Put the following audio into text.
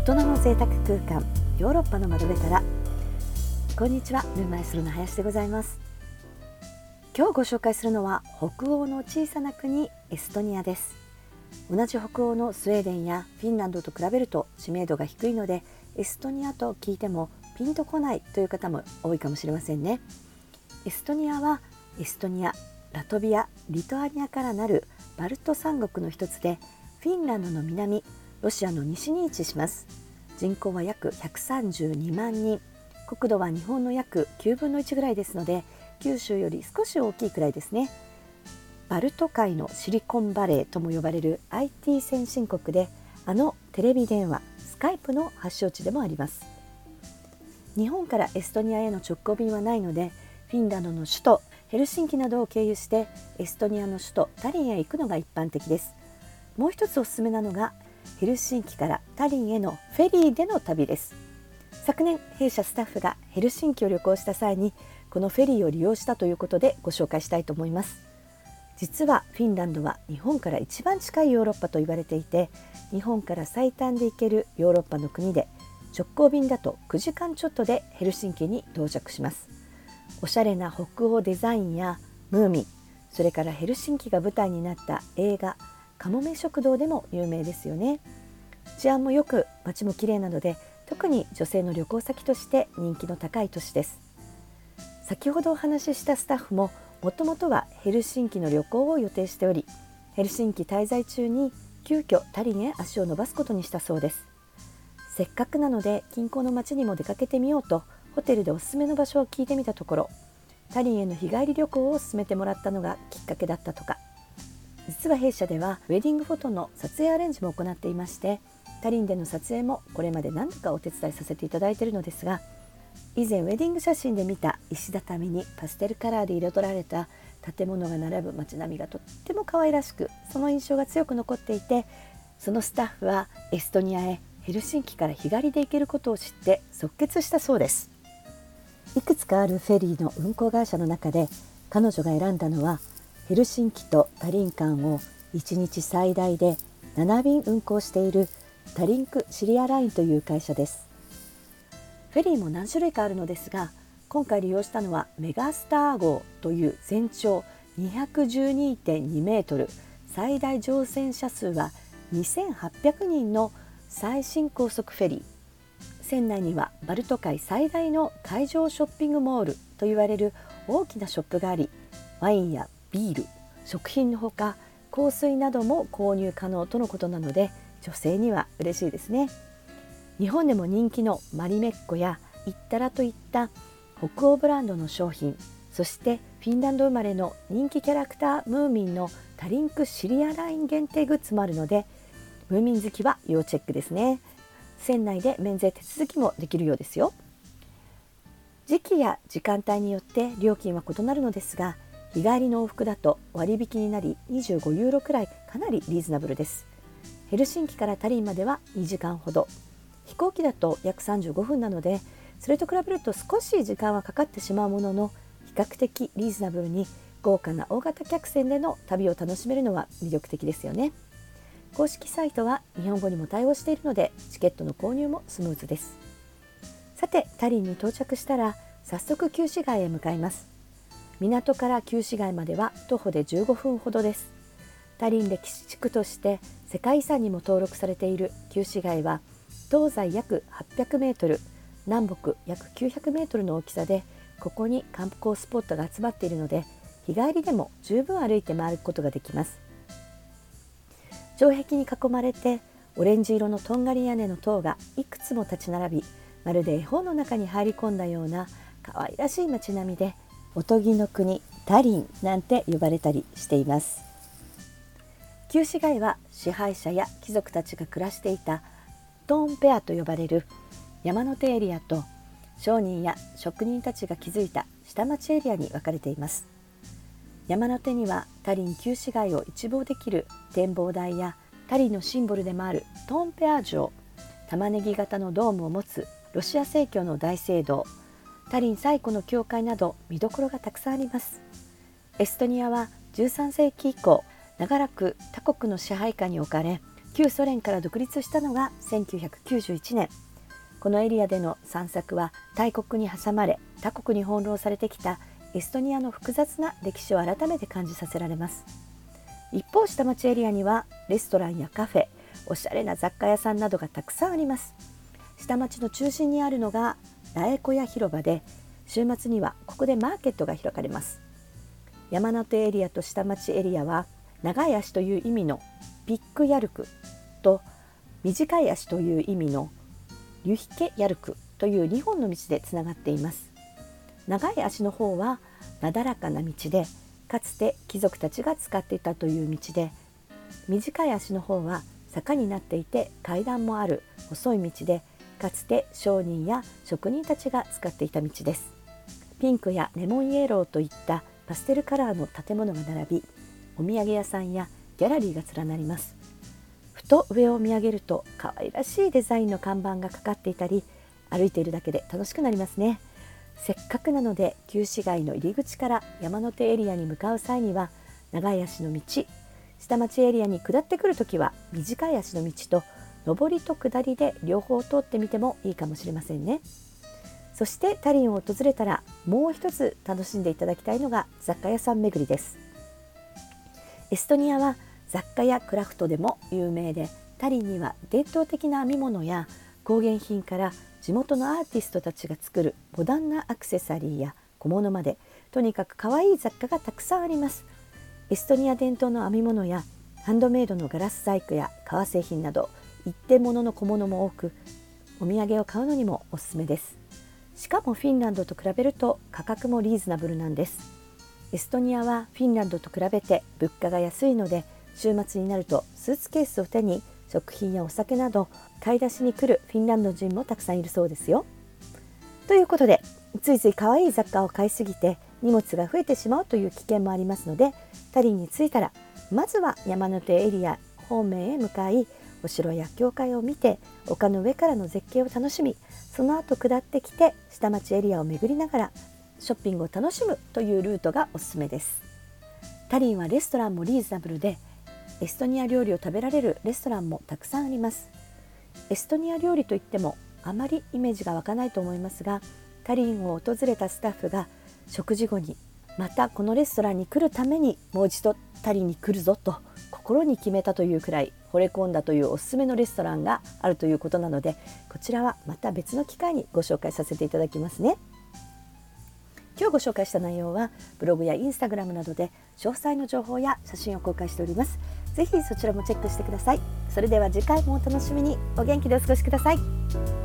大人の贅沢空間ヨーロッパの窓辺からこんにちはルーマイスルの林でございます。今日ご紹介するのは北欧の小さな国エストニアです。同じ北欧のスウェーデンやフィンランドと比べると知名度が低いのでエストニアと聞いてもピンとこないという方も多いかもしれませんね。エストニアはエストニアラトビアリトアニアからなるバルト三国の一つでフィンランドの南ロシアの西に位置します。人口は約132万人。国土は日本の約9分の1ぐらいですので九州より少し大きいくらいですね。バルト海のシリコンバレーとも呼ばれる IT 先進国であのテレビ電話スカイプの発祥地でもあります。日本からエストニアへの直行便はないのでフィンランドの首都ヘルシンキなどを経由してエストニアの首都タリンへ行くのが一般的です。もう一つおすすめなのがヘルシンキからタリンへのフェリーでの旅です。昨年弊社スタッフがヘルシンキを旅行した際にこのフェリーを利用したということでご紹介したいと思います。実はフィンランドは日本から一番近いヨーロッパと言われていて日本から最短で行けるヨーロッパの国で直行便だと9時間ちょっとでヘルシンキに到着します。おしゃれな北欧デザインやムーミンそれからヘルシンキが舞台になった映画かもめ食堂でも有名ですよね。治安もよく街も綺麗なので特に女性の旅行先として人気の高い都市です。先ほどお話ししたスタッフももともとはヘルシンキの旅行を予定しておりヘルシンキ滞在中に急遽タリンへ足を伸ばすことにしたそうです。せっかくなので近郊の町にも出かけてみようとホテルでおすすめの場所を聞いてみたところタリンへの日帰り旅行を勧めてもらったのがきっかけだったとか。実は弊社ではウェディングフォトの撮影アレンジも行っていましてタリンでの撮影もこれまで何度かお手伝いさせていただいているのですが以前ウェディング写真で見た石畳にパステルカラーで彩られた建物が並ぶ街並みがとっても可愛らしくその印象が強く残っていてそのスタッフはエストニアへヘルシンキから日帰りで行けることを知って即決したそうです。いくつかあるフェリーの運航会社の中で彼女が選んだのはヘルシンキとタリン間を1日最大で7便運航しているタリンクシリアラインという会社です。フェリーも何種類かあるのですが今回利用したのはメガスター号という全長212.2メートル最大乗船者数は2800人の最新高速フェリー。船内にはバルト海最大の海上ショッピングモールといわれる大きなショップがありワインやビール食品のほか香水なども購入可能とのことなので女性には嬉しいですね。日本でも人気のマリメッコやイッタラといった北欧ブランドの商品そしてフィンランド生まれの人気キャラクタームーミンのタリンクシリアライン限定グッズもあるのでムーミン好きは要チェックですね。船内で免税手続きもできるようですよ。時期や時間帯によって料金は異なるのですが日帰りの往復だと割引になり25ユーロくらいかなりリーズナブルです。ヘルシンキからタリンまでは2時間ほど。飛行機だと約35分なのでそれと比べると少し時間はかかってしまうものの比較的リーズナブルに豪華な大型客船での旅を楽しめるのは魅力的ですよね。公式サイトは日本語にも対応しているのでチケットの購入もスムーズです。さてタリンに到着したら早速旧市街へ向かいます。港から旧市街までは徒歩で15分ほどです。タリン歴史地区として世界遺産にも登録されている旧市街は東西約800メートル南北約900メートルの大きさでここに観光スポットが集まっているので日帰りでも十分歩いて回ることができます。城壁に囲まれてオレンジ色のとんがり屋根の塔がいくつも立ち並びまるで絵本の中に入り込んだような可愛らしい街並みでおとぎの国タリンなんて呼ばれたりしています。旧市街は支配者や貴族たちが暮らしていたトーンペアと呼ばれる山手エリアと商人や職人たちが築いた下町エリアに分かれています。山手にはタリン旧市街を一望できる展望台やタリンのシンボルでもあるトーンペア城玉ねぎ型のドームを持つロシア正教の大聖堂タリン最古の教会など見どころがたくさんあります。エストニアは13世紀以降長らく他国の支配下に置かれ旧ソ連から独立したのが1991年。このエリアでの散策は大国に挟まれ他国に翻弄されてきたエストニアの複雑な歴史を改めて感じさせられます。一方下町エリアにはレストランやカフェおしゃれな雑貨屋さんなどがたくさんあります。下町の中心にあるのがラエコヤ広場で週末にはここでマーケットが開かれます。山手エリアと下町エリアは長い足という意味のピックヤルクと短い足という意味のリュヒケヤルクという2本の道でつながっています。長い足の方はなだらかな道でかつて貴族たちが使っていたという道で短い足の方は坂になっていて階段もある細い道でかつて商人や職人たちが使っていた道です。ピンクやレモンイエローといったパステルカラーの建物が並びお土産屋さんやギャラリーが連なります。ふと上を見上げると可愛らしいデザインの看板がかかっていたり歩いているだけで楽しくなりますね。せっかくなので旧市街の入り口から山手エリアに向かう際には長い足の道下町エリアに下ってくる時は短い足の道と上りと下りで両方通ってみてもいいかもしれませんね。そしてタリンを訪れたらもう一つ楽しんでいただきたいのが雑貨屋さん巡りです。エストニアは雑貨やクラフトでも有名でタリンには伝統的な編み物や工芸品から地元のアーティストたちが作るモダンなアクセサリーや小物までとにかく可愛い雑貨がたくさんあります。エストニア伝統の編み物やハンドメイドのガラス細工や革製品など一点物の小物も多くお土産を買うのにもおすすめですしかもフィンランドと比べると価格もリーズナブルなんですエストニアはフィンランドと比べて物価が安いので週末になるとスーツケースを手に食品やお酒など買い出しに来るフィンランド人もたくさんいるそうですよ。ということでついつい可愛い雑貨を買いすぎて荷物が増えてしまうという危険もありますのでタリンに着いたらまずは山手エリア方面へ向かいお城や教会を見て丘の上からの絶景を楽しみその後下ってきて下町エリアを巡りながらショッピングを楽しむというルートがおすすめです。タリンはレストランもリーズナブルでエストニア料理を食べられるレストランもたくさんあります。エストニア料理といってもあまりイメージが湧かないと思いますがタリンを訪れたスタッフが食事後にまたこのレストランに来るためにもう一度タリンに来るぞと心に決めたというくらい惚れ込んだというおすすめのレストランがあるということなのでこちらはまた別の機会にご紹介させていただきますね。今日ご紹介した内容はブログやインスタグラムなどで詳細の情報や写真を公開しております。ぜひそちらもチェックしてください。それでは次回もお楽しみにお元気でお過ごしください。